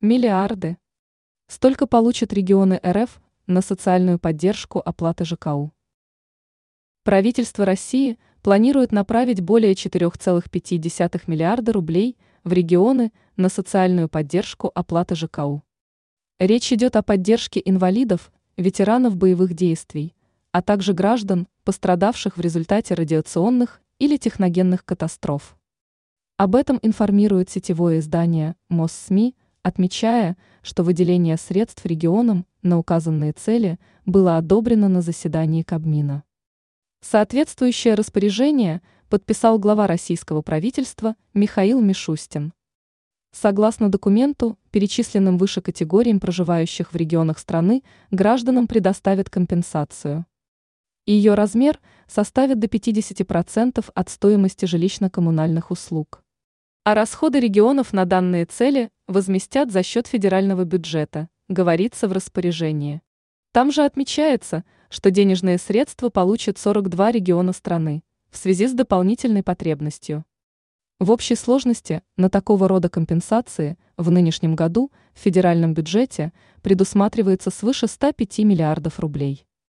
Миллиарды. Столько получат регионы РФ на социальную поддержку оплаты ЖКУ. Правительство России планирует направить более 4,5 миллиарда рублей в регионы на социальную поддержку оплаты ЖКУ. Речь идет о поддержке инвалидов, ветеранов боевых действий, а также граждан, пострадавших в результате радиационных или техногенных катастроф. Об этом информирует сетевое издание МОССМИ, отмечая, что выделение средств регионам на указанные цели было одобрено на заседании Кабмина. Соответствующее распоряжение подписал глава российского правительства Михаил Мишустин. Согласно документу, перечисленным выше категориям проживающих в регионах страны, гражданам предоставят компенсацию. Ее размер составит до 50% от стоимости жилищно-коммунальных услуг. А расходы регионов на данные цели возместят за счет федерального бюджета, говорится в распоряжении. Там же отмечается, что денежные средства получат 42 региона страны в связи с дополнительной потребностью. В общей сложности на такого рода компенсации в нынешнем году в федеральном бюджете предусматривается свыше 105 миллиардов рублей.